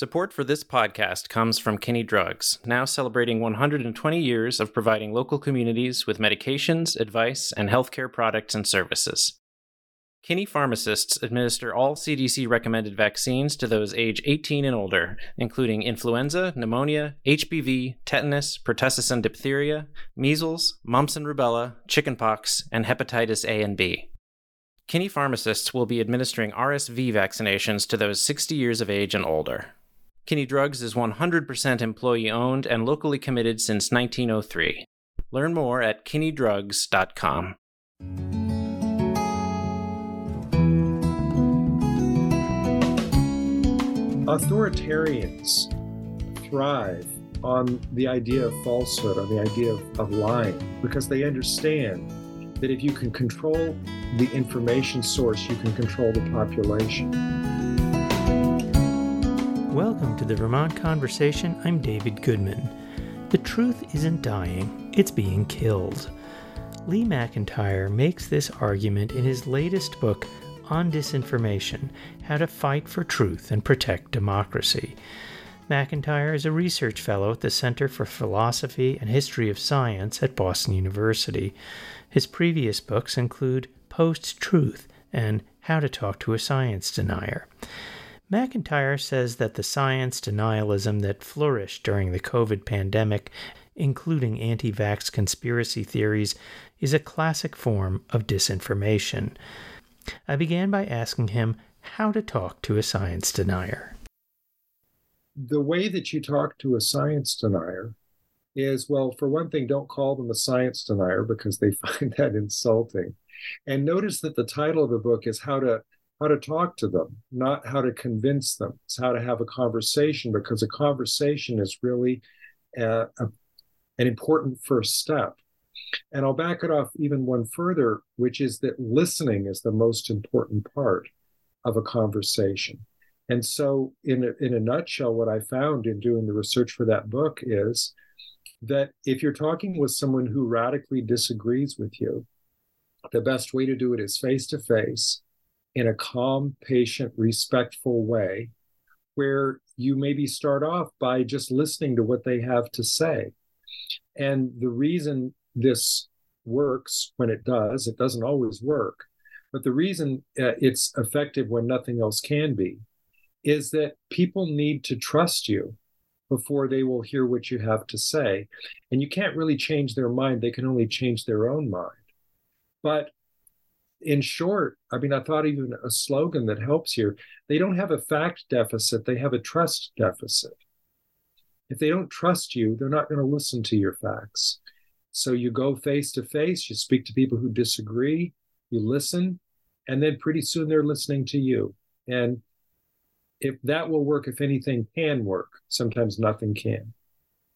Support for this podcast comes from Kinney Drugs, now celebrating 120 years of providing local communities with medications, advice, and healthcare products and services. Kinney pharmacists administer all CDC recommended vaccines to those age 18 and older, including influenza, pneumonia, HPV, tetanus, pertussis and diphtheria, measles, mumps and rubella, chickenpox, and hepatitis A and B. Kinney pharmacists will be administering RSV vaccinations to those 60 years of age and older. Kinney Drugs is 100% employee owned and locally committed since 1903. Learn more at kinneydrugs.com. Authoritarians thrive on the idea of falsehood, on the idea of, of lying, because they understand that if you can control the information source, you can control the population. Welcome to the Vermont Conversation. I'm David Goodman. The truth isn't dying, it's being killed. Lee McIntyre makes this argument in his latest book, on disinformation How to Fight for Truth and Protect Democracy. McIntyre is a research fellow at the Center for Philosophy and History of Science at Boston University. His previous books include Post Truth and How to Talk to a Science Denier. McIntyre says that the science denialism that flourished during the COVID pandemic, including anti vax conspiracy theories, is a classic form of disinformation. I began by asking him how to talk to a science denier. The way that you talk to a science denier is well, for one thing, don't call them a science denier because they find that insulting. And notice that the title of the book is how to how to talk to them, not how to convince them. It's how to have a conversation because a conversation is really a, a, an important first step. And I'll back it off even one further, which is that listening is the most important part of a conversation. And so, in a, in a nutshell, what I found in doing the research for that book is that if you're talking with someone who radically disagrees with you, the best way to do it is face to face in a calm, patient, respectful way, where you maybe start off by just listening to what they have to say. And the reason this works when it does. It doesn't always work. But the reason uh, it's effective when nothing else can be is that people need to trust you before they will hear what you have to say. And you can't really change their mind, they can only change their own mind. But in short, I mean, I thought even a slogan that helps here they don't have a fact deficit, they have a trust deficit. If they don't trust you, they're not going to listen to your facts. So you go face to face, you speak to people who disagree, you listen, and then pretty soon they're listening to you. And if that will work, if anything can work, sometimes nothing can.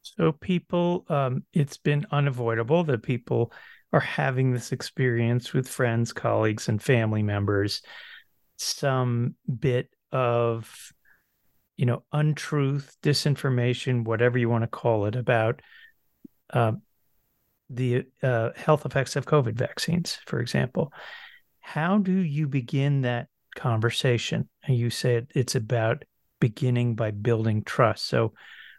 So people, um, it's been unavoidable that people are having this experience with friends, colleagues, and family members. Some bit of, you know, untruth, disinformation, whatever you want to call it, about uh, the uh, health effects of COVID vaccines, for example. How do you begin that conversation? And you said it's about beginning by building trust. So,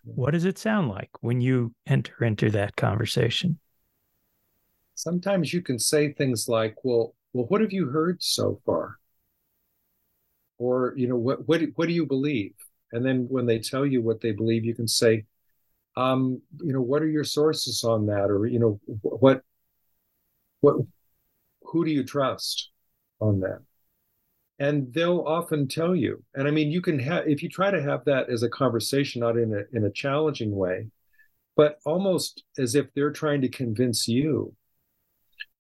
what does it sound like when you enter into that conversation? Sometimes you can say things like, "Well, well, what have you heard so far?" Or, you know, what what what do you believe? And then when they tell you what they believe, you can say, um, you know, what are your sources on that, or you know, what, what, who do you trust on that? And they'll often tell you. And I mean, you can have if you try to have that as a conversation, not in a in a challenging way, but almost as if they're trying to convince you.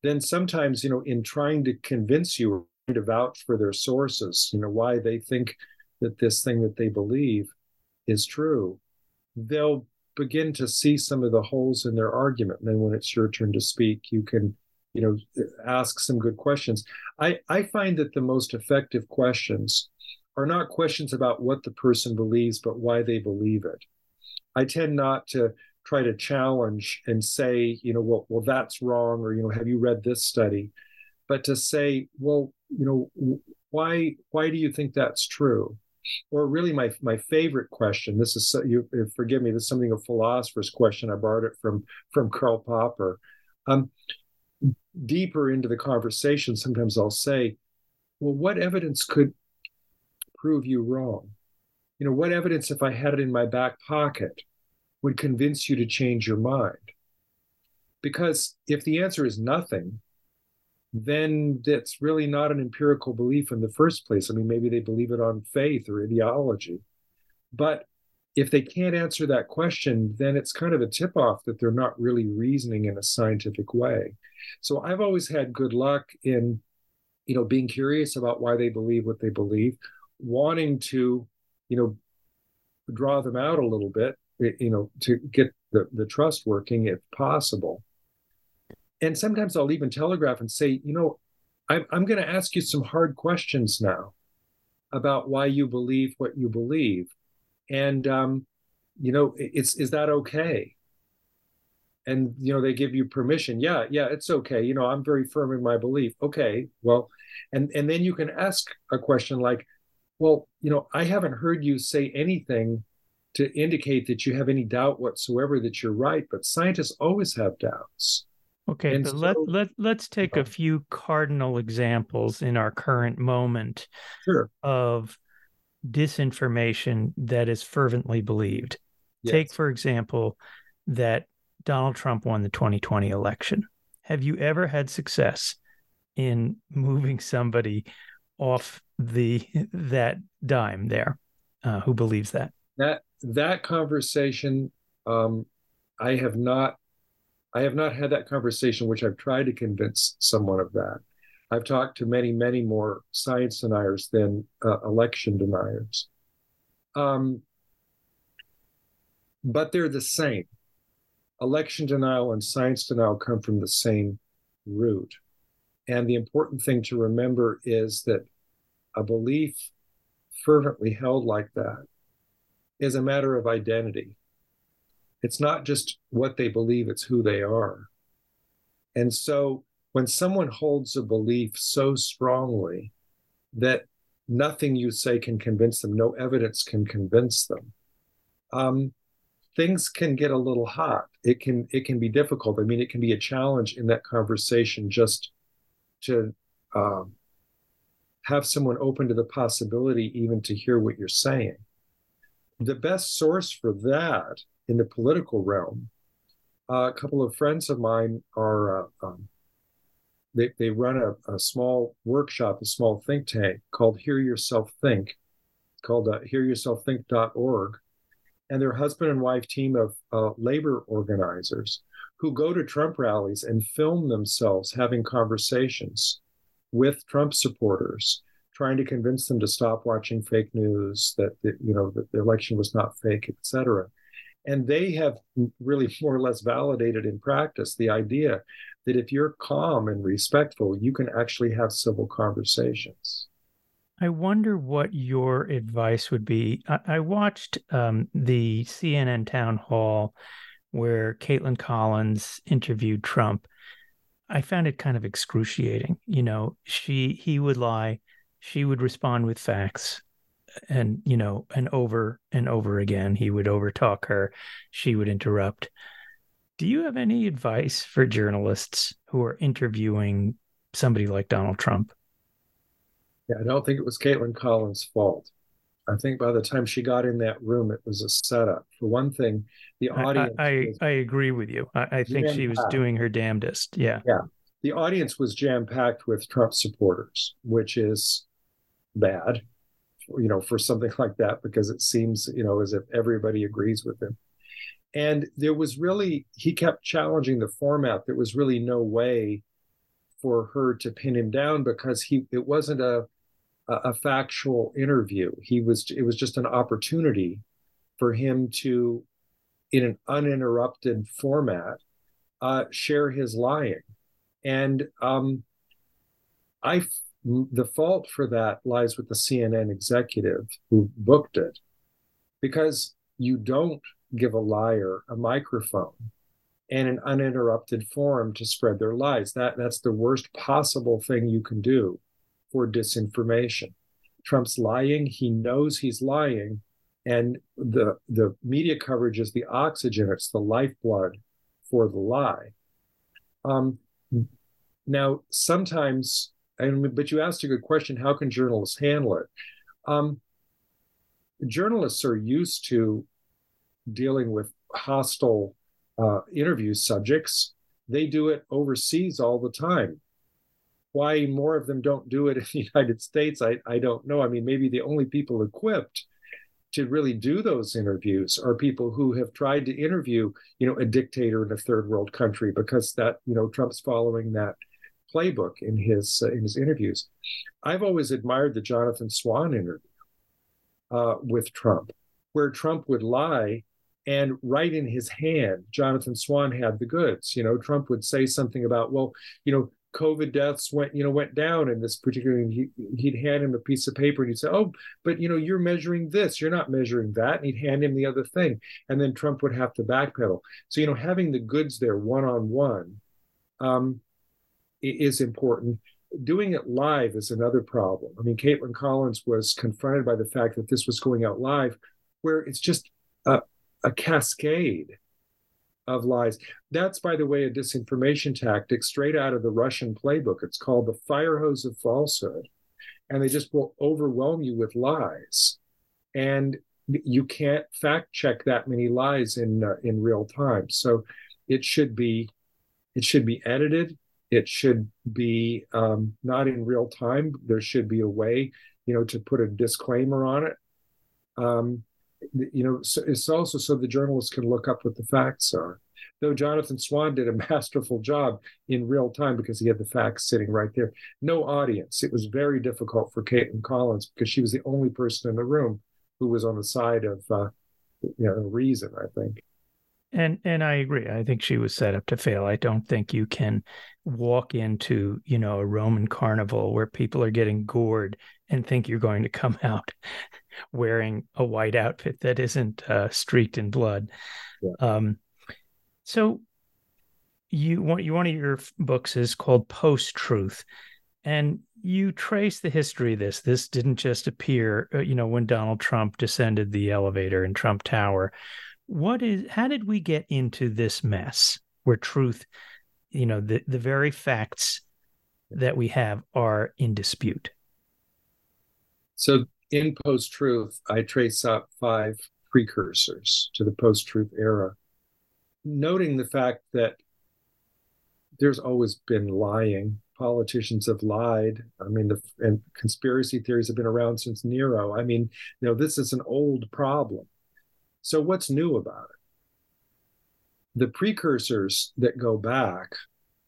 Then sometimes, you know, in trying to convince you to vouch for their sources, you know, why they think that this thing that they believe is true, they'll begin to see some of the holes in their argument. And then when it's your turn to speak, you can, you know, ask some good questions. I, I find that the most effective questions are not questions about what the person believes, but why they believe it. I tend not to try to challenge and say, you know, well, well, that's wrong, or you know, have you read this study? But to say, well, you know, why why do you think that's true? or really my my favorite question. This is you forgive me. This is something a philosopher's question. I borrowed it from from Karl Popper. Um, deeper into the conversation, sometimes I'll say, "Well, what evidence could prove you wrong? You know, what evidence, if I had it in my back pocket, would convince you to change your mind?" Because if the answer is nothing, then that's really not an empirical belief in the first place. I mean, maybe they believe it on faith or ideology. But if they can't answer that question, then it's kind of a tip off that they're not really reasoning in a scientific way. So I've always had good luck in, you know, being curious about why they believe what they believe, wanting to, you know, draw them out a little bit, you know, to get the, the trust working if possible and sometimes I'll even telegraph and say, you know, I'm, I'm going to ask you some hard questions now about why you believe what you believe. And, um, you know, it's, is that okay? And, you know, they give you permission. Yeah, yeah, it's okay. You know, I'm very firm in my belief. Okay, well, and, and then you can ask a question like, well, you know, I haven't heard you say anything to indicate that you have any doubt whatsoever that you're right, but scientists always have doubts. Okay, and but so, let let let's take a few cardinal examples in our current moment sure. of disinformation that is fervently believed. Yes. Take for example that Donald Trump won the 2020 election. Have you ever had success in moving somebody off the that dime there uh, who believes that? That that conversation um, I have not I have not had that conversation, which I've tried to convince someone of that. I've talked to many, many more science deniers than uh, election deniers. Um, but they're the same. Election denial and science denial come from the same root. And the important thing to remember is that a belief fervently held like that is a matter of identity it's not just what they believe, it's who they are. And so when someone holds a belief so strongly that nothing you say can convince them, no evidence can convince them, um, things can get a little hot. It can it can be difficult. I mean, it can be a challenge in that conversation just to um, have someone open to the possibility even to hear what you're saying. The best source for that in the political realm. Uh, a couple of friends of mine are uh, um, they they run a, a, small workshop, a small think tank called Hear Yourself Think, called uh, HearYourselfThink.org, and their husband and wife team of uh, labor organizers who go to Trump rallies and film themselves having conversations with Trump supporters, trying to convince them to stop watching fake news, that the, you know that the election was not fake, etc. And they have really more or less validated in practice the idea that if you're calm and respectful, you can actually have civil conversations. I wonder what your advice would be. I, I watched um, the CNN town hall where Kaitlan Collins interviewed Trump. I found it kind of excruciating. You know, she he would lie, she would respond with facts, and you know and over and over again. He would overtalk her. She would interrupt. Do you have any advice for journalists who are interviewing somebody like donald trump? Yeah i don't think it was kaitlan collins fault. I think by the time she got in that room it was a setup. For one thing the audience i i, I agree with you. I, I think she was doing her damnedest. Yeah. Yeah. The audience was jam packed with trump supporters which is bad you know, for something like that because it seems, you know, as if everybody agrees with him. And there was really, he kept challenging the format. There was really no way for her to pin him down because he, it wasn't a, a factual interview. He was, it was just an opportunity for him to, in an uninterrupted format, uh, share his lying. And um, I the fault for that lies with the CNN executive who booked it because you don't give a liar a microphone and an uninterrupted forum to spread their lies that that's the worst possible thing you can do for disinformation Trump's lying. He knows he's lying, and the the media coverage is the oxygen. It's the lifeblood for the lie. Um, now, sometimes, and but you asked a good question. How can journalists handle it? Um, journalists are used to dealing with hostile uh, interview subjects. They do it overseas all the time. Why more of them don't do it in the United States, I, I don't know. I mean, maybe the only people equipped to really do those interviews are people who have tried to interview, you know, a dictator in a third world country because that, you know, Trump's following that playbook in his uh, in his interviews. I've always admired the Jonathan Swan interview uh, with Trump, where Trump would lie and right in his hand, Jonathan Swan had the goods. You know, Trump would say something about, well, you know, COVID deaths went, you know, went down in this particular. He, he'd hand him a piece of paper and he'd say, "Oh, but you know, you're measuring this. You're not measuring that." And he'd hand him the other thing, and then Trump would have to backpedal. So you know, having the goods there one on one is important. Doing it live is another problem. I mean, Kaitlan Collins was confronted by the fact that this was going out live, where it's just a, a cascade of lies. That's, by the way, a disinformation tactic straight out of the Russian playbook. It's called the fire hose of falsehood. And they just will overwhelm you with lies. And you can't fact check that many lies in uh, in real time. So it should be it should be edited. It should be um, not in real time. There should be a way, you know, to put a disclaimer on it. Um, you know, so it's also so the journalists can look up what the facts are. Though Jonathan Swan did a masterful job in real time because he had the facts sitting right there. No audience. It was very difficult for Kaitlan Collins because she was the only person in the room who was on the side of, uh, you know, reason. I think. And and I agree. I think she was set up to fail. I don't think you can walk into, you know, a Roman carnival where people are getting gored and think you're going to come out wearing a white outfit that isn't uh, streaked in blood. Yeah. Um, so you one you one of your books is called Post Truth, and you trace the history of this. This didn't just appear, uh, you know, when Donald Trump descended the elevator in Trump Tower what is how did we get into this mess where truth you know the the very facts that we have are in dispute? So in post truth i trace up five precursors to the post truth era noting the fact that there's always been lying. Politicians have lied. I mean the and conspiracy theories have been around since nero. I mean you know this is an old problem so, what's new about it? The precursors that go back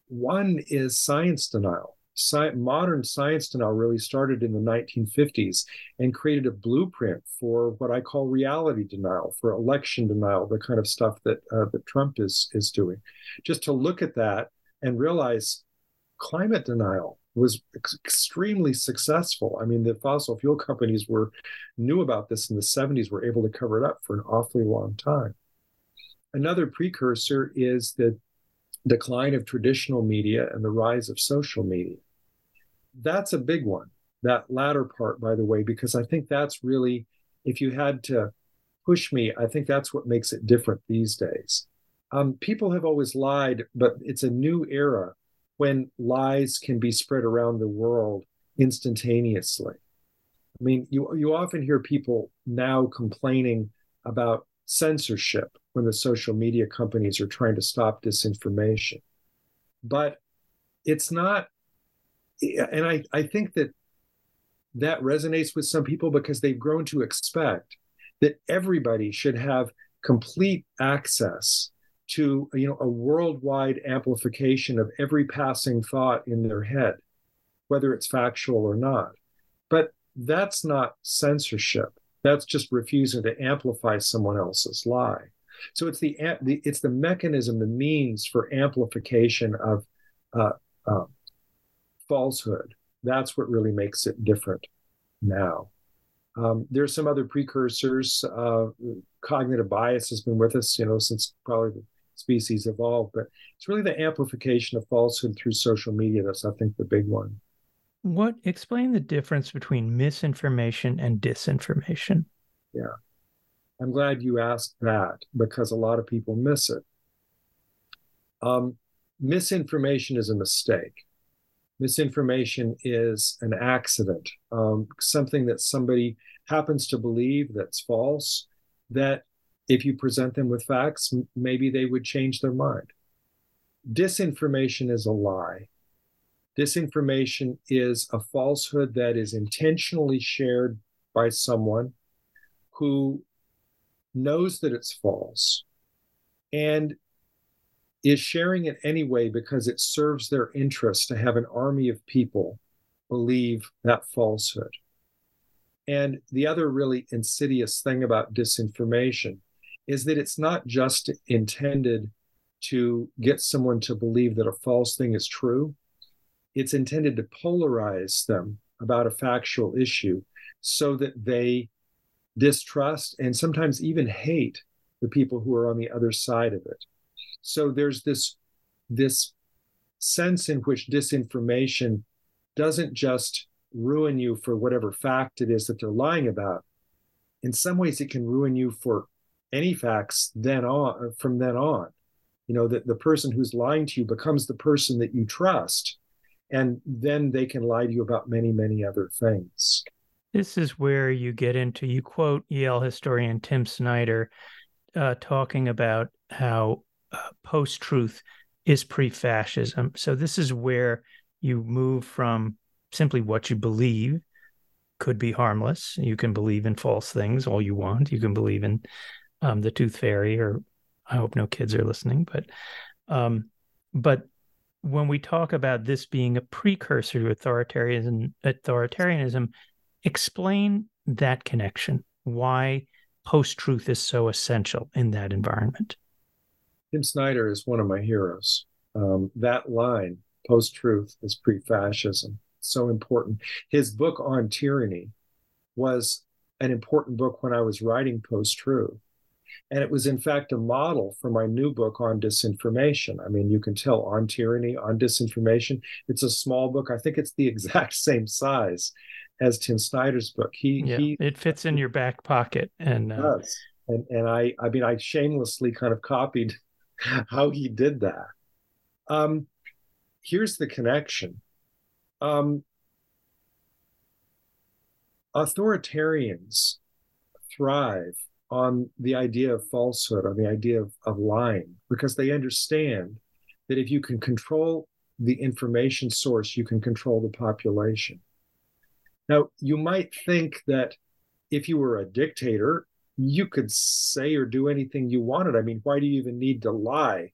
one is science denial. Sci- modern science denial really started in the 1950s and created a blueprint for what I call reality denial, for election denial, the kind of stuff that uh, that Trump is is doing. Just to look at that and realize climate denial was ex- extremely successful. I mean, the fossil fuel companies were knew about this in the 70s, were able to cover it up for an awfully long time. Another precursor is the decline of traditional media and the rise of social media. That's a big one. That latter part, by the way, because I think that's really, if you had to push me, I think that's what makes it different these days. Um, people have always lied, but it's a new era when lies can be spread around the world instantaneously. I mean, you you often hear people now complaining about censorship when the social media companies are trying to stop disinformation. But it's not and I, I think that that resonates with some people because they've grown to expect that everybody should have complete access to you know a worldwide amplification of every passing thought in their head whether it's factual or not. But that's not censorship. That's just refusing to amplify someone else's lie. So it's the, it's the mechanism the means for amplification of uh, uh, falsehood. That's what really makes it different now. Um, there's some other precursors. Uh, cognitive bias has been with us, you know, since probably species evolve. But it's really the amplification of falsehood through social media that's, I think, the big one. What explain the difference between misinformation and disinformation? Yeah. I'm glad you asked that because a lot of people miss it. Um, misinformation is a mistake. Misinformation is an accident, um, something that somebody happens to believe that's false, that if you present them with facts, maybe they would change their mind. Disinformation is a lie. Disinformation is a falsehood that is intentionally shared by someone who knows that it's false and is sharing it anyway because it serves their interest to have an army of people believe that falsehood. And the other really insidious thing about disinformation is that it's not just intended to get someone to believe that a false thing is true, it's intended to polarize them about a factual issue so that they distrust and sometimes even hate the people who are on the other side of it. So there's this this sense in which disinformation doesn't just ruin you for whatever fact it is that they're lying about. In some ways, it can ruin you for any facts then on from then on. You know that the person who's lying to you becomes the person that you trust, and then they can lie to you about many, many other things. This is where you get into, you quote Yale historian Tim Snyder uh, talking about how uh, post truth is pre fascism. So, this is where you move from simply what you believe could be harmless. You can believe in false things all you want. You can believe in um, the tooth fairy, or I hope no kids are listening, but um, but when we talk about this being a precursor to authoritarianism, authoritarianism, Explain that connection, why post truth is so essential in that environment. Tim Snyder is one of my heroes. Um, that line, post truth is pre fascism, so important. His book on tyranny was an important book when I was writing post truth. And it was, in fact, a model for my new book on disinformation. I mean, you can tell on tyranny, on disinformation. It's a small book. I think it's the exact same size as Tim Snyder's book. He yeah, he it fits in your back pocket and uh. And and I I mean I shamelessly kind of copied how he did that. Um, here's the connection. Um, authoritarians thrive on the idea of falsehood, on the idea of, of lying, because they understand that if you can control the information source, you can control the population. Now, you might think that if you were a dictator, you could say or do anything you wanted. I mean, why do you even need to lie?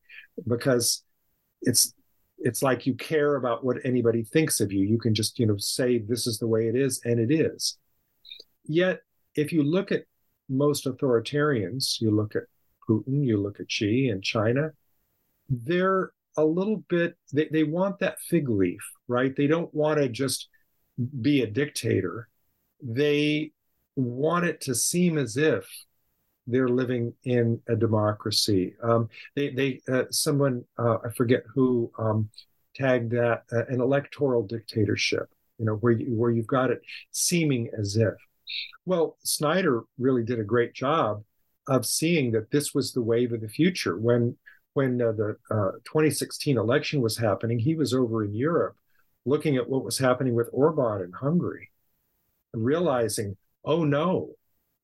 Because it's it's like you care about what anybody thinks of you. You can just, you know, say this is the way it is, and it is. Yet, if you look at most authoritarians, you look at Putin, you look at Xi and China, they're a little bit they, they want that fig leaf, right? They don't want to just be a dictator. They want it to seem as if they're living in a democracy. Um, they, they, uh, someone uh, I forget who um, tagged that uh, an electoral dictatorship. You know, where you, where you've got it seeming as if. Well, Snyder really did a great job of seeing that this was the wave of the future. When when uh, the uh, 2016 election was happening, he was over in Europe looking at what was happening with Orban in Hungary and realizing, oh no,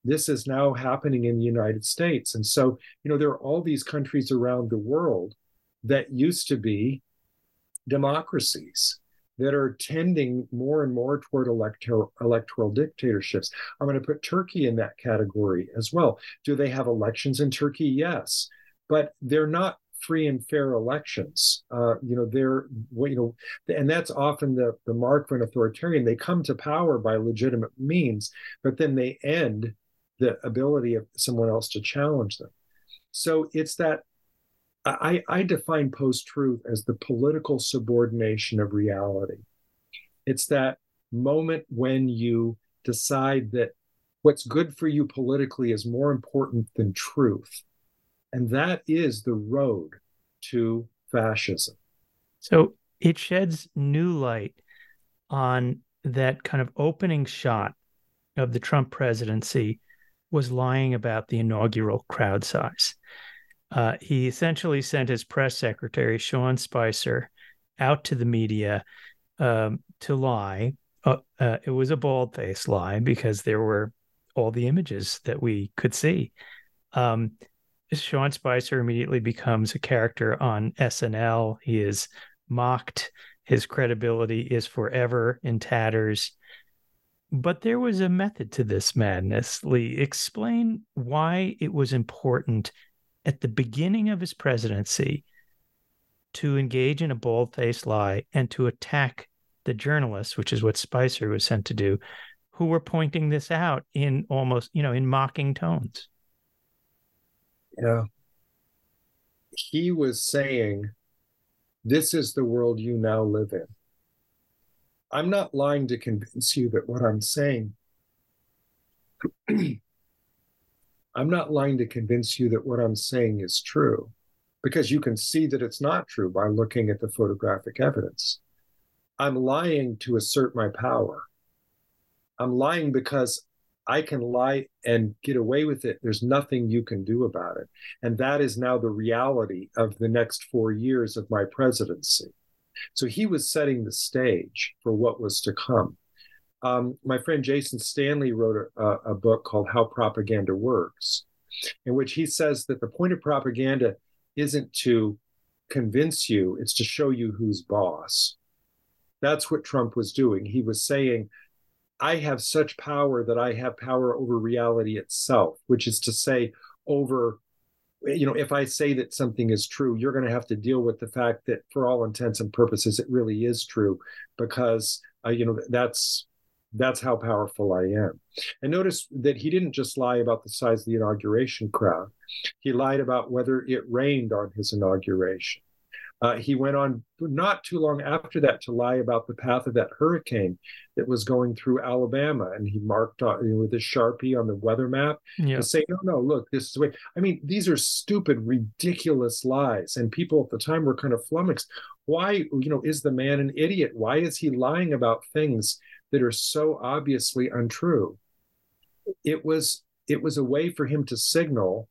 this is now happening in the United States. And so, you know, there are all these countries around the world that used to be democracies that are tending more and more toward electoral, electoral dictatorships. I'm going to put Turkey in that category as well. Do they have elections in Turkey? Yes. But they're not free and fair elections. Uh, you know, they're you know, and that's often the the mark for an authoritarian. They come to power by legitimate means, but then they end the ability of someone else to challenge them. So it's that I, I define post truth as the political subordination of reality. It's that moment when you decide that what's good for you politically is more important than truth and that is the road to fascism. So it sheds new light on that kind of opening shot of the Trump presidency was lying about the inaugural crowd size. Uh, he essentially sent his press secretary, Sean Spicer, out to the media um, to lie. Uh, uh, it was a bald faced lie because there were all the images that we could see. Um, Sean Spicer immediately becomes a character on SNL. He is mocked. His credibility is forever in tatters. But there was a method to this madness. Lee, explain why it was important at the beginning of his presidency to engage in a bold faced lie and to attack the journalists, which is what Spicer was sent to do, who were pointing this out in almost, you know, in mocking tones. Yeah. He was saying, This is the world you now live in. I'm not lying to convince you that what I'm saying, I'm not lying to convince you that what I'm saying is true, because you can see that it's not true by looking at the photographic evidence. I'm lying to assert my power. I'm lying because I can lie and get away with it. There's nothing you can do about it. And that is now the reality of the next four years of my presidency. So he was setting the stage for what was to come. Um, my friend Jason Stanley wrote a, a book called How Propaganda Works, in which he says that the point of propaganda isn't to convince you, it's to show you who's boss. That's what Trump was doing. He was saying, I have such power that I have power over reality itself, which is to say, over, you know, if I say that something is true, you're going to have to deal with the fact that for all intents and purposes, it really is true because, uh, you know, that's that's how powerful I am. And notice that he didn't just lie about the size of the inauguration crowd. He lied about whether it rained on his inauguration. Uh, he went on not too long after that to lie about the path of that hurricane that was going through Alabama, and he marked on, you know, with a sharpie on the weather map yeah. to say, "No, no, look, this is the way." I mean, these are stupid, ridiculous lies, and people at the time were kind of flummoxed. Why, you know, is the man an idiot? Why is he lying about things that are so obviously untrue? It was it was a way for him to signal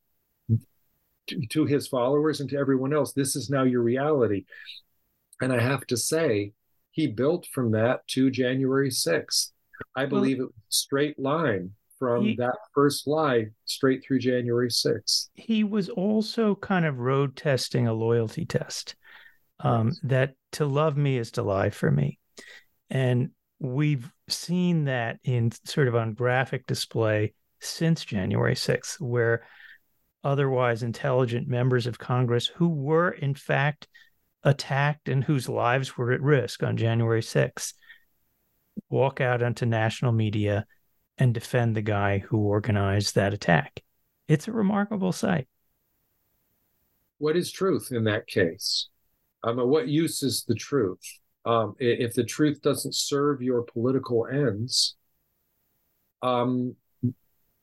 to, to his followers and to everyone else this is now your reality and i have to say he built from that to january 6th i believe well, it was a straight line from he, that first lie straight through january 6th he was also kind of road testing a loyalty test um, yes. that to love me is to lie for me and we've seen that in sort of on graphic display since January 6th, where otherwise intelligent members of Congress who were, in fact, attacked and whose lives were at risk on January 6th walk out onto national media and defend the guy who organized that attack. It's a remarkable sight. What is truth in that case? I mean, what use is the truth? Um, if the truth doesn't serve your political ends, um,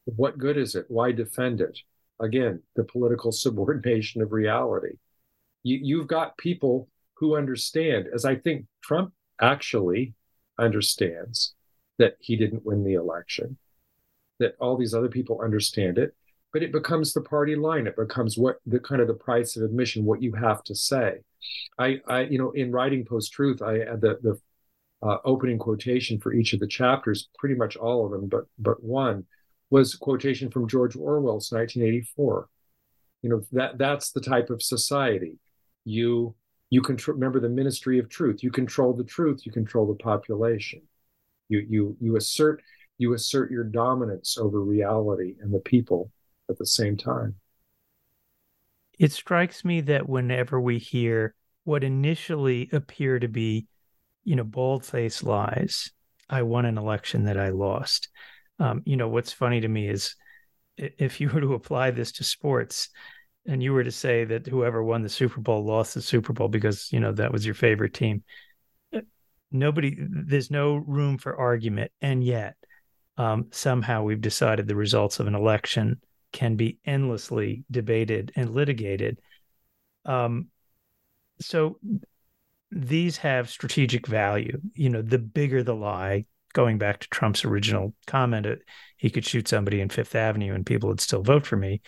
what good is it? Why defend it? again, the political subordination of reality. You, you've got people who understand, as I think Trump actually understands that he didn't win the election, that all these other people understand it, but it becomes the party line. It becomes what the kind of the price of admission, what you have to say. I, I you know, in writing Post Truth, I had the the uh, opening quotation for each of the chapters, pretty much all of them, but but one was a quotation from George Orwell's 1984. You know that that's the type of society you you control. Remember the Ministry of Truth. You control the truth. You control the population. You you you assert you assert your dominance over reality and the people at the same time. It strikes me that whenever we hear what initially appear to be, you know, bald-faced lies, I won an election that I lost um, you know, what's funny to me is if you were to apply this to sports and you were to say that whoever won the Super Bowl lost the Super Bowl because, you know, that was your favorite team, uh, nobody, there's no room for argument. And yet, um, somehow we've decided the results of an election can be endlessly debated and litigated. Um, so these have strategic value. You know, the bigger the lie, going back to Trump's original comment, uh, he could shoot somebody in Fifth Avenue and people would still vote for me.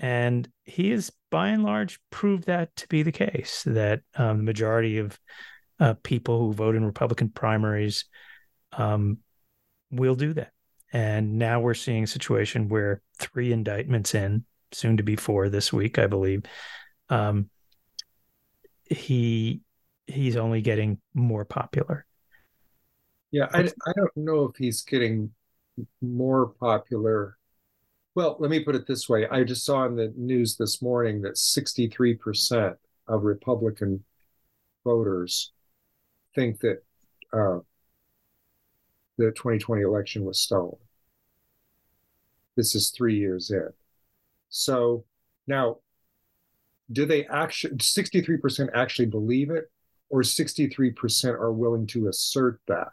And he has, by and large, proved that to be the case, that um, the majority of uh, people who vote in Republican primaries um, will do that. And now we're seeing a situation where three indictments in, soon to be four this week, I believe. Um, he he's only getting more popular. Yeah, I, I don't know if he's getting more popular. Well, let me put it this way. I just saw in the news this morning that 63% of Republican voters think that uh, the 2020 election was stolen. This is three years in. So now, do they actually, 63% actually believe it, or 63% are willing to assert that?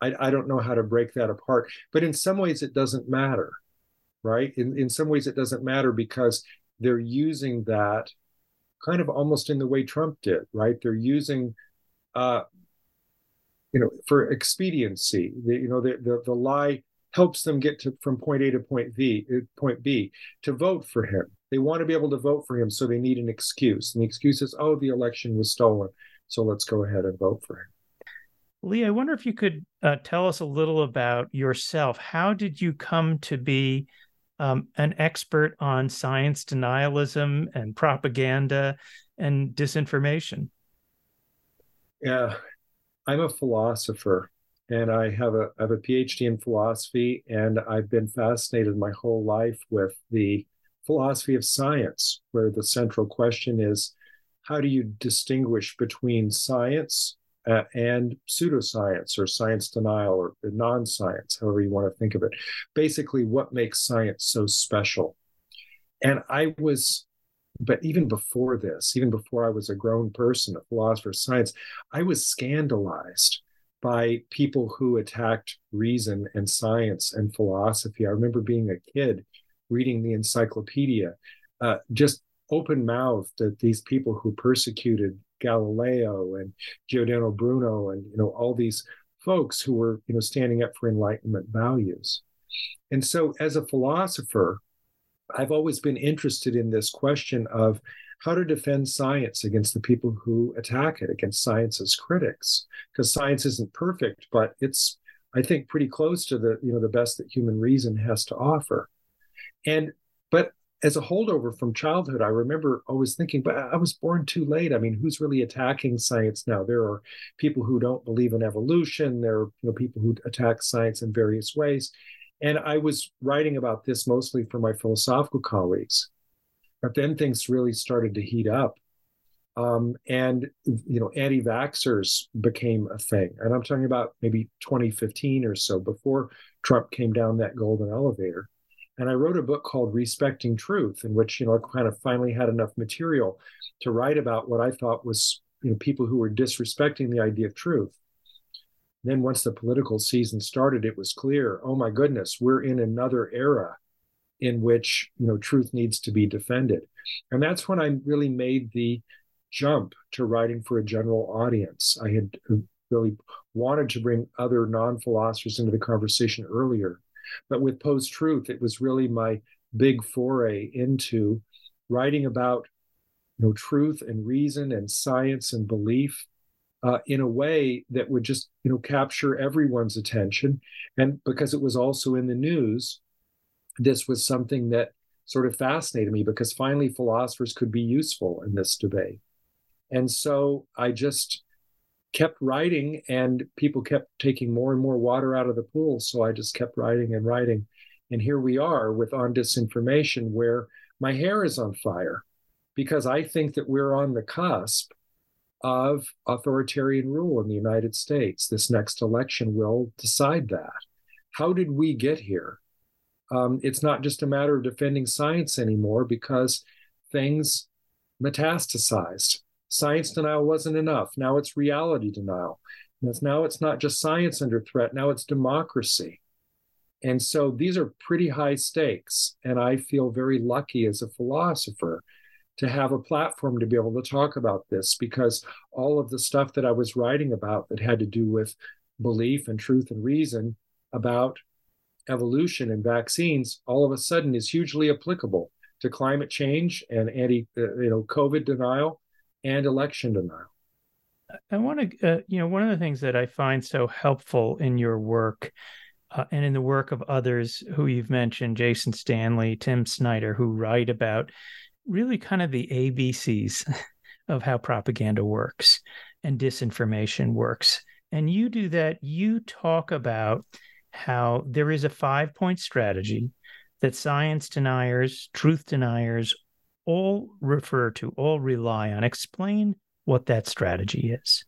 I, I don't know how to break that apart. But in some ways, it doesn't matter, right? In, in some ways, it doesn't matter because they're using that kind of almost in the way Trump did, right? They're using uh, you know, for expediency. The, you know, the, the, the lie helps them get to from point A to point V, uh, point B, to vote for him. They want to be able to vote for him, so they need an excuse. And the excuse is, oh, the election was stolen, so let's go ahead and vote for him. Lee, I wonder if you could uh, tell us a little about yourself. How did you come to be um, an expert on science denialism and propaganda and disinformation? Yeah, I'm a philosopher and I have a I have a PhD in philosophy, and I've been fascinated my whole life with the philosophy of science, where the central question is how do you distinguish between science uh, and pseudoscience or science denial or non-science, however you want to think of it. Basically, what makes science so special? And I was but even before this, even before I was a grown person, a philosopher of science, I was scandalized by people who attacked reason and science and philosophy. I remember being a kid reading the encyclopedia, uh, just open mouthed at these people who persecuted Galileo and Giordano Bruno and you know all these folks who were you know standing up for enlightenment values. And so as a philosopher, I've always been interested in this question of how to defend science against the people who attack it, against science's critics, because science isn't perfect, but it's, I think, pretty close to the, you know, the best that human reason has to offer. And, but as a holdover from childhood, I remember always thinking, but I was born too late. I mean, who's really attacking science now? There are people who don't believe in evolution. There are you know, people who attack science in various ways. And I was writing about this mostly for my philosophical colleagues. But then things really started to heat up. Um, and you know, anti-vaxxers became a thing. And I'm talking about maybe 2015 or so, before Trump came down that golden elevator. And I wrote a book called Respecting Truth, in which, you know, I kind of finally had enough material to write about what I thought was, you know, people who were disrespecting the idea of truth. Then once the political season started, it was clear, oh my goodness, we're in another era in which you know truth needs to be defended. And that's when I really made the jump to writing for a general audience. I had really wanted to bring other non-philosophers into the conversation earlier. But with post truth, it was really my big foray into writing about you know truth and reason and science and belief uh, in a way that would just you know capture everyone's attention. And because it was also in the news this was something that sort of fascinated me because finally philosophers could be useful in this debate. And so i just kept writing and people kept taking more and more water out of the pool. So i just kept writing and writing. And here we are with on disinformation where my hair is on fire because i think that we're on the cusp of authoritarian rule in the United States. This next election will decide that. How did we get here? Um, it's not just a matter of defending science anymore because things metastasized. Science denial wasn't enough. Now it's reality denial. Now it's not just science under threat, now it's democracy. And so these are pretty high stakes. And I feel very lucky as a philosopher to have a platform to be able to talk about this because all of the stuff that I was writing about that had to do with belief and truth and reason about evolution and vaccines all of a sudden is hugely applicable to climate change and anti uh, you know covid denial and election denial. I want to uh, you know one of the things that i find so helpful in your work uh, and in the work of others who you've mentioned jason stanley tim snyder who write about really kind of the abcs of how propaganda works and disinformation works and you do that you talk about how there is a five point strategy that science deniers, truth deniers all refer to, all rely on. Explain what that strategy is.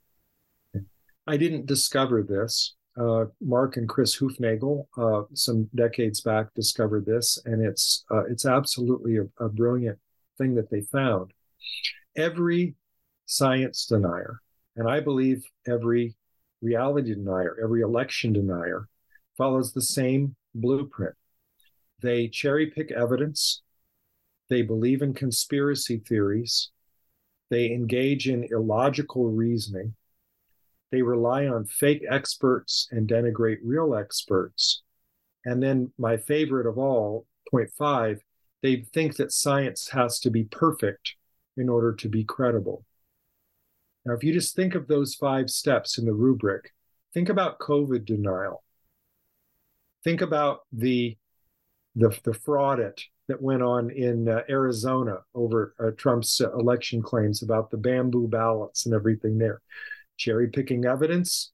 I didn't discover this. Uh, Mark and Chris Hoofnagle, uh, some decades back, discovered this, and it's uh, it's absolutely a, a brilliant thing that they found. Every science denier, and I believe every reality denier, every election denier, follows the same blueprint. They cherry pick evidence, they believe in conspiracy theories, they engage in illogical reasoning, they rely on fake experts and denigrate real experts. And then, my favorite of all, point five, they think that science has to be perfect in order to be credible. Now, if you just think of those five steps in the rubric, think about COVID denial think about the the, the fraud it that went on in uh, Arizona over uh, Trump's uh, election claims about the bamboo ballots and everything there. Cherry picking evidence,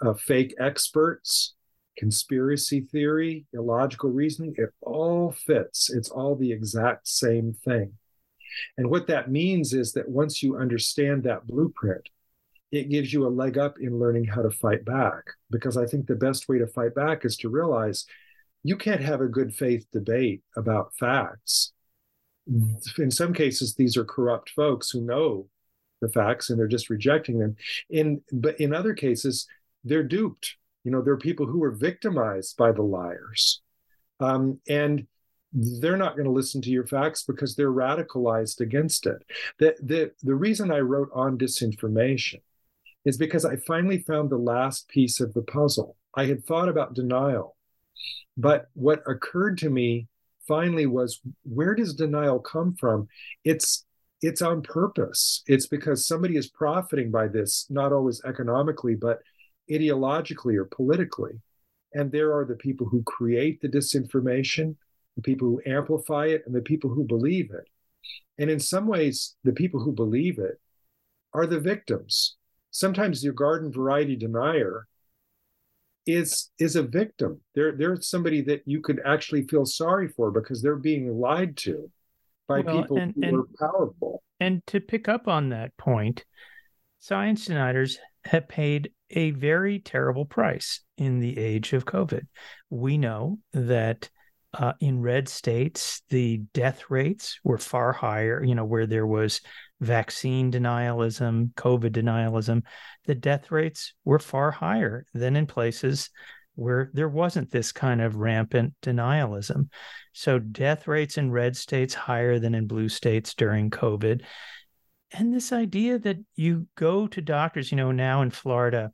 uh, fake experts, conspiracy theory, illogical reasoning, it all fits. It's all the exact same thing. And what that means is that once you understand that blueprint, it gives you a leg up in learning how to fight back. Because I think the best way to fight back is to realize you can't have a good faith debate about facts. In some cases, these are corrupt folks who know the facts and they're just rejecting them. In but in other cases, they're duped. You know, there are people who are victimized by the liars. Um, and they're not going to listen to your facts because they're radicalized against it. The, the, the reason I wrote on disinformation is because I finally found the last piece of the puzzle. I had thought about denial, but what occurred to me finally was where does denial come from? It's it's on purpose. It's because somebody is profiting by this, not always economically, but ideologically or politically. And there are the people who create the disinformation, the people who amplify it, and the people who believe it. And in some ways, the people who believe it are the victims sometimes your garden variety denier is is a victim. They're they're somebody that you could actually feel sorry for because they're being lied to by well, people and, who and, are powerful. And to pick up on that point, science deniers have paid a very terrible price in the age of COVID. We know that uh, in red states, the death rates were far higher, you know, where there was vaccine denialism, COVID denialism, the death rates were far higher than in places where there wasn't this kind of rampant denialism. So, death rates in red states higher than in blue states during COVID. And this idea that you go to doctors, you know, now in Florida,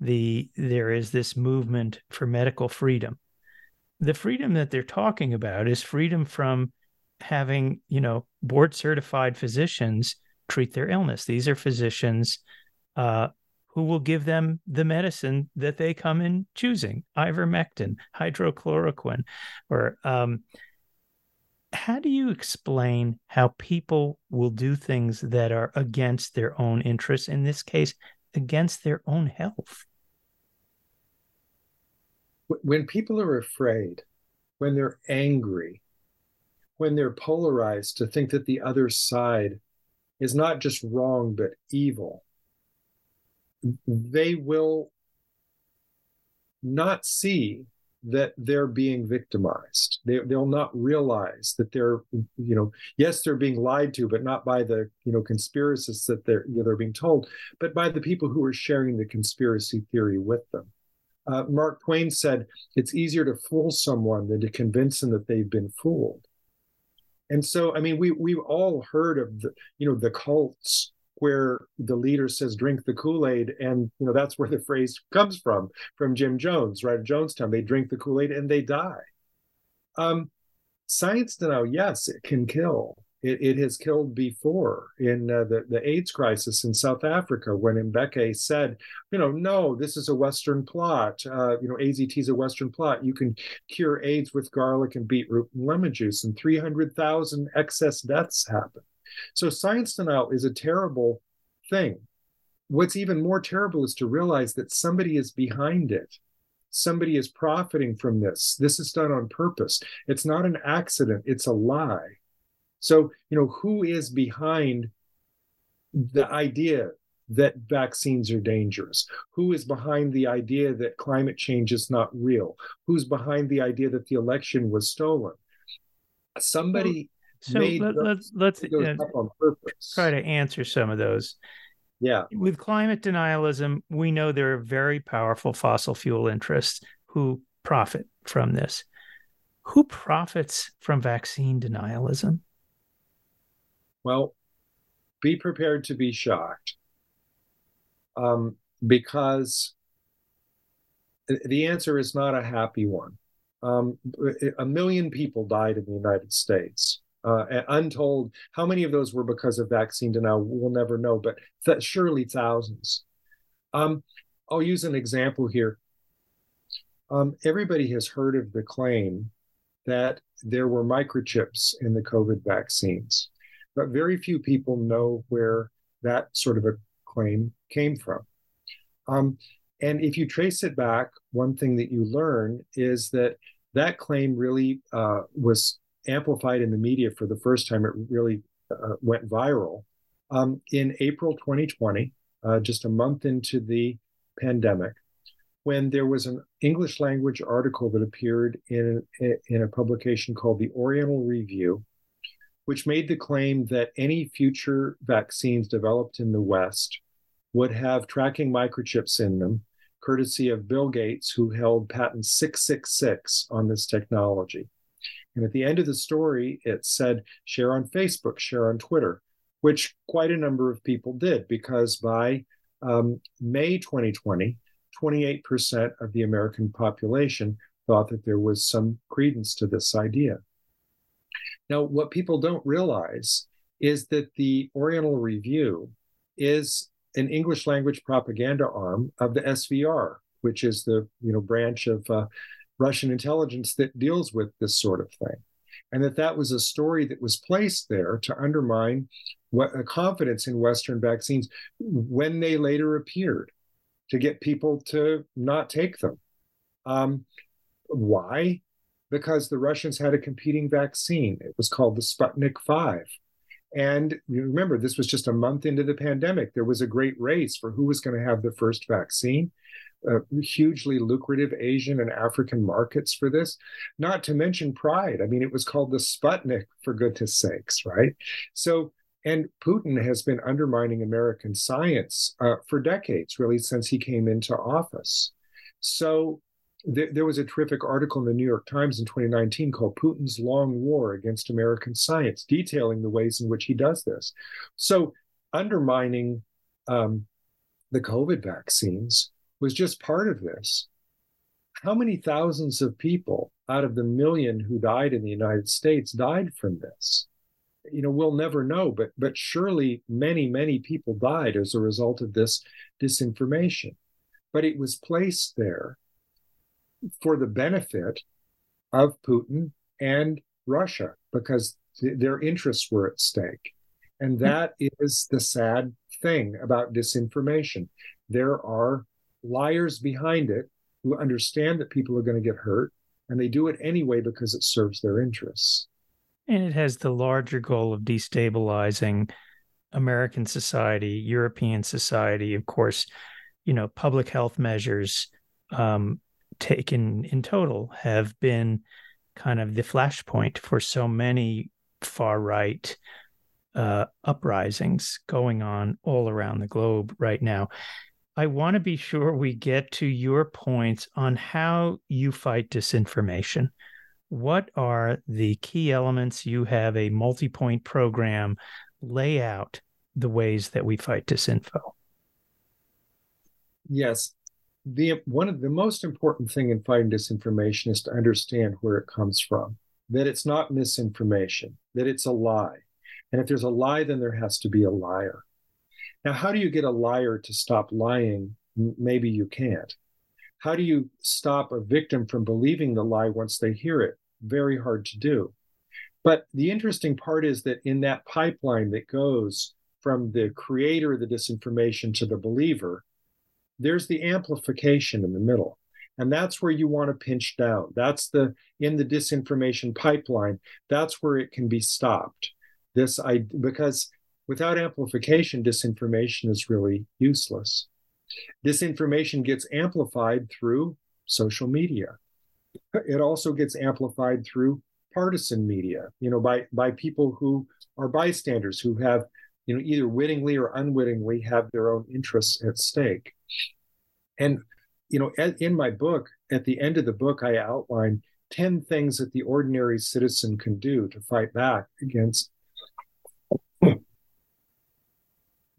the there is this movement for medical freedom. The freedom that they're talking about is freedom from having, you know, board certified physicians treat their illness. These are physicians uh, who will give them the medicine that they come in choosing ivermectin, hydroxychloroquine, or um, how do you explain how people will do things that are against their own interests, in this case, against their own health? When people are afraid, when they're angry, when they're polarized to think that the other side is not just wrong, but evil, they will not see that they're being victimized. They, they'll not realize that they're, you know, yes, they're being lied to, but not by the, you know, conspiracists that they're, you know, they're being told, but by the people who are sharing the conspiracy theory with them. Uh, Mark Twain said, it's easier to fool someone than to convince them that they've been fooled. And so, I mean, we we've all heard of the, you know, the cults where the leader says drink the kool-aid and you know that's where the phrase comes from from jim jones right at jonestown they drink the kool-aid and they die um, science denial yes it can kill it, it has killed before in uh, the, the AIDS crisis in South Africa when Mbeki said, you know, no, this is a Western plot. Uh, you know, AZT is a Western plot. You can cure AIDS with garlic and beetroot and lemon juice, and 300,000 excess deaths happen. So science denial is a terrible thing. What's even more terrible is to realize that somebody is behind it. Somebody is profiting from this. This is done on purpose. It's not an accident, it's a lie. So, you know, who is behind the idea that vaccines are dangerous? Who is behind the idea that climate change is not real? Who's behind the idea that the election was stolen? Somebody so let, us let's uh, try to answer some of those. Yeah. With climate denialism, we know there are very powerful fossil fuel interests who profit from this. Who profits from vaccine denialism? Well, be prepared to be shocked um, because the answer is not a happy one. Um, a million people died in the United States. Uh, untold how many of those were because of vaccine denial, we'll never know, but th- surely thousands. Um, I'll use an example here. Um, everybody has heard of the claim that there were microchips in the COVID vaccines but very few people know where that sort of a claim came from. Um, and if you trace it back, one thing that you learn is that that claim really uh, was amplified in the media for the first time. It really uh, went viral um, in April 2020, uh, just a month into the pandemic, when there was an English language article that appeared in, in a publication called the Oriental Review which made the claim that any future vaccines developed in the West would have tracking microchips in them, courtesy of Bill Gates, who held patent 666 on this technology. And at the end of the story, it said share on Facebook, share on Twitter, which quite a number of people did because by um, May 2020, 28% of the American population thought that there was some credence to this idea. Now, what people don't realize is that the Oriental Review is an English language propaganda arm of the SVR, which is the you know branch of uh, Russian intelligence that deals with this sort of thing, and that that was a story that was placed there to undermine what a confidence in Western vaccines when they later appeared, to get people to not take them. Um, why? because the Russians had a competing vaccine. It was called the Sputnik 5. And you remember, this was just a month into the pandemic. There was a great race for who was going to have the first vaccine. Uh, hugely lucrative Asian and African markets for this, not to mention pride. I mean, it was called the Sputnik, for goodness sakes, right? So, and Putin has been undermining American science uh, for decades, really, since he came into office. So, there was a terrific article in the New York Times in 2019 called Putin's Long War Against American Science, detailing the ways in which he does this. So, undermining um, the COVID vaccines was just part of this. How many thousands of people out of the million who died in the United States died from this? You know, we'll never know, but but surely many, many people died as a result of this disinformation. But it was placed there for the benefit of Putin and Russia because th- their interests were at stake. And hmm. that is the sad thing about disinformation. There are liars behind it who understand that people are going to get hurt, and they do it anyway because it serves their interests. And it has the larger goal of destabilizing American society, European society, of course, you know, public health measures um, taken in total have been kind of the flashpoint for so many far right uh, uprisings going on all around the globe right now. I want to be sure we get to your points on how you fight disinformation. what are the key elements you have a multi-point program lay out the ways that we fight disinfo? Yes. The one of the most important thing in fighting disinformation is to understand where it comes from that it's not misinformation that it's a lie. And if there's a lie then there has to be a liar now how do you get a liar to stop lying maybe you can't how do you stop a victim from believing the lie once they hear it very hard to do. But the interesting part is that in that pipeline that goes from the creator of the disinformation to the believer, there's the amplification in the middle. And that's where you want to pinch down. That's the in the disinformation pipeline, that's where it can be stopped. This I because without amplification, disinformation is really useless. Disinformation gets amplified through social media it also gets amplified through partisan media, you know, by by people who are bystanders who have, you know, either wittingly or unwittingly have their own interests at stake. And, you know, in my book, at the end of the book, I outline 10 things that the ordinary citizen can do to fight back against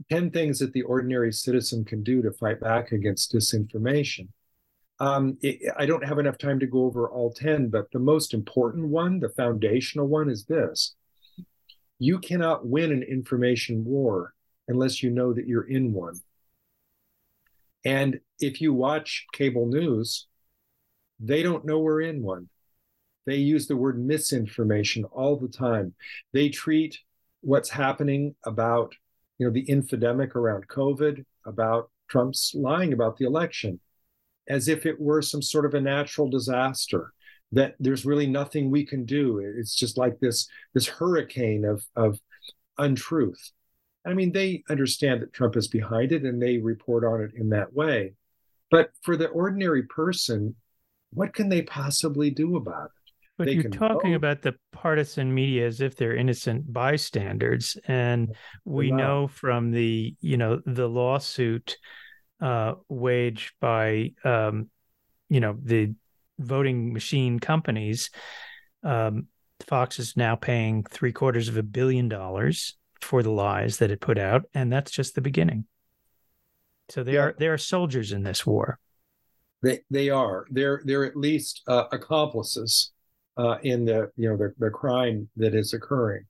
10 things that the ordinary citizen can do to fight back against disinformation. Um, it, I don't have enough time to go over all 10, but the most important one, the foundational one, is this you cannot win an information war unless you know that you're in one. And if you watch cable news, they don't know we're in one. They use the word misinformation all the time. They treat what's happening about, you know, the infodemic around COVID, about Trump's lying about the election as if it were some sort of a natural disaster that there's really nothing we can do. It's just like this this hurricane of of untruth. I mean they understand that trump is behind it and they report on it in that way. But for the ordinary person what can they possibly do about it but they you're talking vote. about the partisan media as if they're innocent bystanders and we know from the you know the lawsuit uh, waged by um, you know the voting machine companies. Um, Fox is now paying three quarters of a billion dollars for the lies that it put out, and that's just the beginning. So they yeah. are they are soldiers in this war. They they are they're they're at least uh, accomplices uh, in the you know the, the crime that is occurring.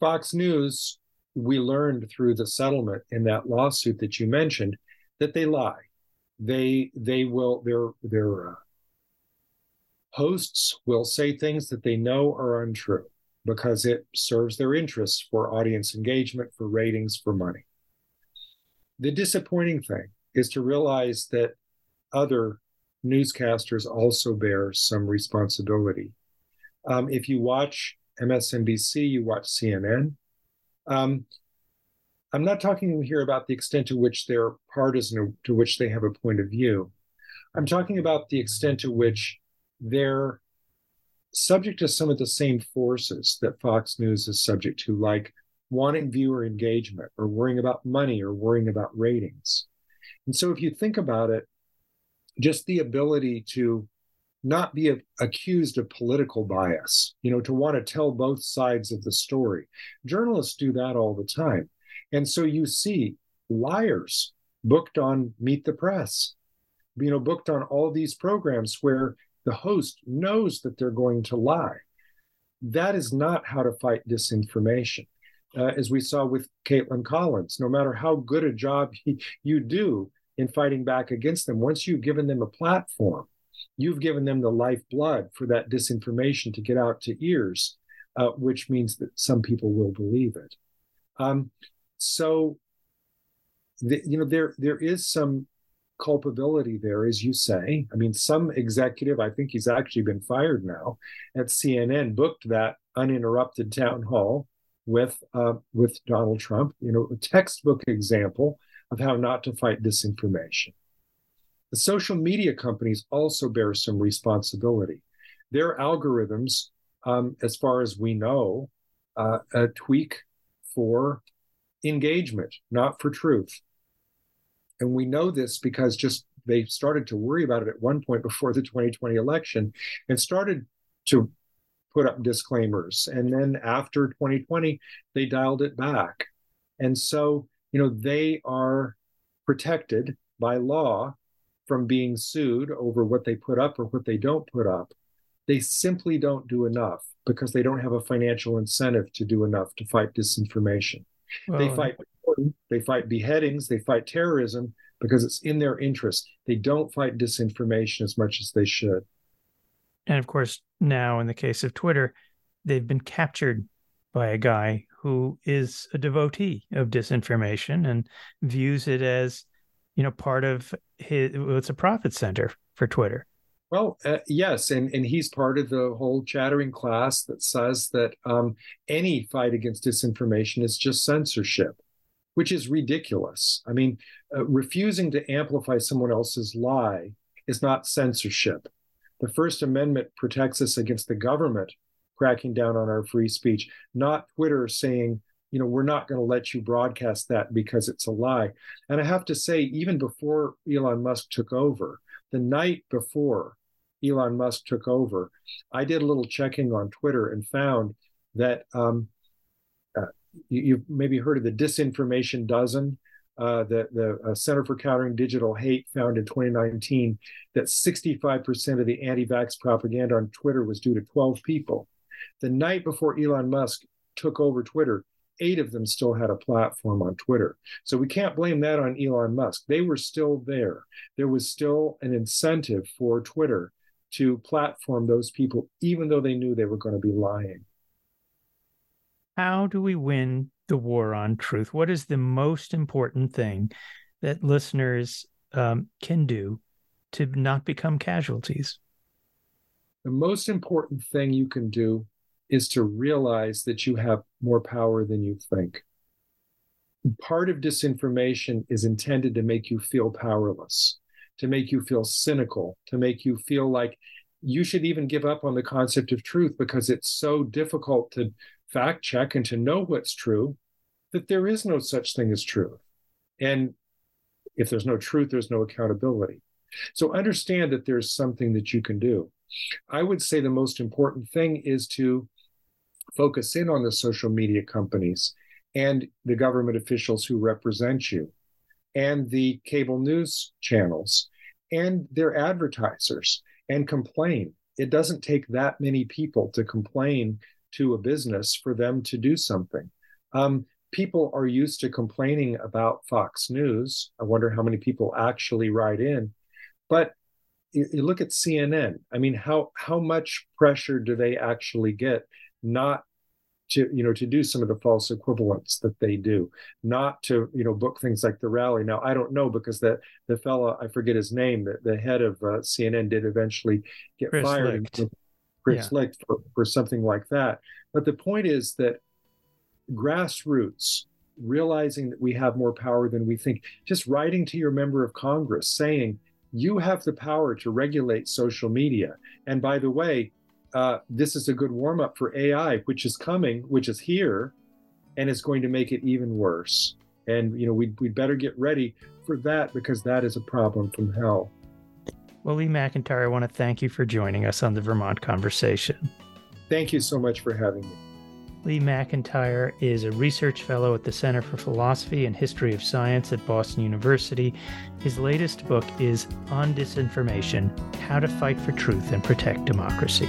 Fox News, we learned through the settlement in that lawsuit that you mentioned, that they lie. They they will their their uh, hosts will say things that they know are untrue because it serves their interests for audience engagement, for ratings, for money. The disappointing thing is to realize that other newscasters also bear some responsibility. Um, if you watch MSNBC, you watch CNN, um, I'm not talking here about the extent to which they're partisan, to which they have a point of view. I'm talking about the extent to which they're subject to some of the same forces that Fox News is subject to, like wanting viewer engagement or worrying about money or worrying about ratings. And so, if you think about it, just the ability to not be accused of political bias, you know, to want to tell both sides of the story. Journalists do that all the time. And so you see liars booked on Meet the Press, you know, booked on all these programs where the host knows that they're going to lie. That is not how to fight disinformation. Uh, as we saw with Kaitlan Collins, no matter how good a job he, you do in fighting back against them, once you've given them a platform, you've given them the lifeblood for that disinformation to get out to ears, uh, which means that some people will believe it. Um, so the, you know there there is some culpability there as you say i mean some executive i think he's actually been fired now at cnn booked that uninterrupted town hall with uh, with donald trump you know a textbook example of how not to fight disinformation the social media companies also bear some responsibility their algorithms um, as far as we know uh, tweak for engagement, not for truth. And we know this because just they started to worry about it at one point before the 2020 election and started to put up disclaimers. And then after 2020, they dialed it back. And so, you know, they are protected by law from being sued over what they put up or what they don't put up. They simply don't do enough because they don't have a financial incentive to do enough to fight disinformation. Well, they fight they fight beheadings, they fight terrorism because it's in their interest. They don't fight disinformation as much as they should. And of course, now in the case of Twitter, they've been captured by a guy who is a devotee of disinformation and views it as, you know, part of his, it's a profit center for Twitter. Well, uh, yes, and and he's part of the whole chattering class that says that um, any fight against disinformation is just censorship, which is ridiculous. I mean, uh, refusing to amplify someone else's lie is not censorship. The First Amendment protects us against the government cracking down on our free speech, not Twitter saying, you know, we're not going to let you broadcast that because it's a lie. And I have to say, even before Elon Musk took over, the night before Elon Musk took over, I did a little checking on Twitter and found that um, uh, you, have maybe heard of the Disinformation Dozen. Uh, the, the uh, Center for Countering Digital Hate found in 2019 that 65% of the anti vax propaganda on Twitter was due to 12 people. The night before Elon Musk took over Twitter, eight of them still had a platform on Twitter. So we can't blame that on Elon Musk. They were still there. There was still an incentive for Twitter to platform those people, even though they knew they were going to be lying. How do we win the war on truth? What is the most important thing that listeners um, can do to not become casualties? The most important thing you can do is to realize that you have more power than you think. Part of disinformation is intended to make you feel powerless to make you feel cynical, to make you feel like you should even give up on the concept of truth because it's so difficult to fact check and to know what's true that there is no such thing as truth. And if there's no truth, there's no accountability. So understand that there's something that you can do. I would say the most important thing is to focus in on the social media companies and the government officials who represent you and the cable news channels and their advertisers and complain. It doesn't take that many people to complain to a business for them to do something. Um, people are used to complaining about Fox News. I wonder how many people actually write in. But you, you look at CNN. I mean, how how much pressure do they actually get? Not to you know to do some of the false equivalents that they do not to you know book things like the rally now i don't know because the the fellow i forget his name the, the head of uh, cnn did eventually get Chris fired Licht. Chris yeah. Licht for, for something like that but the point is that grassroots realizing that we have more power than we think just writing to your member of congress saying you have the power to regulate social media and by the way uh, this is a good warm up for AI, which is coming, which is here, and it's going to make it even worse. And you know, we'd, we'd better get ready for that because that is a problem from hell. Well, Lee McIntyre, I want to thank you for joining us on the Vermont Conversation. Thank you so much for having me. Lee McIntyre is a research fellow at the Center for Philosophy and History of Science at Boston University. His latest book is On Disinformation How to Fight for Truth and Protect Democracy.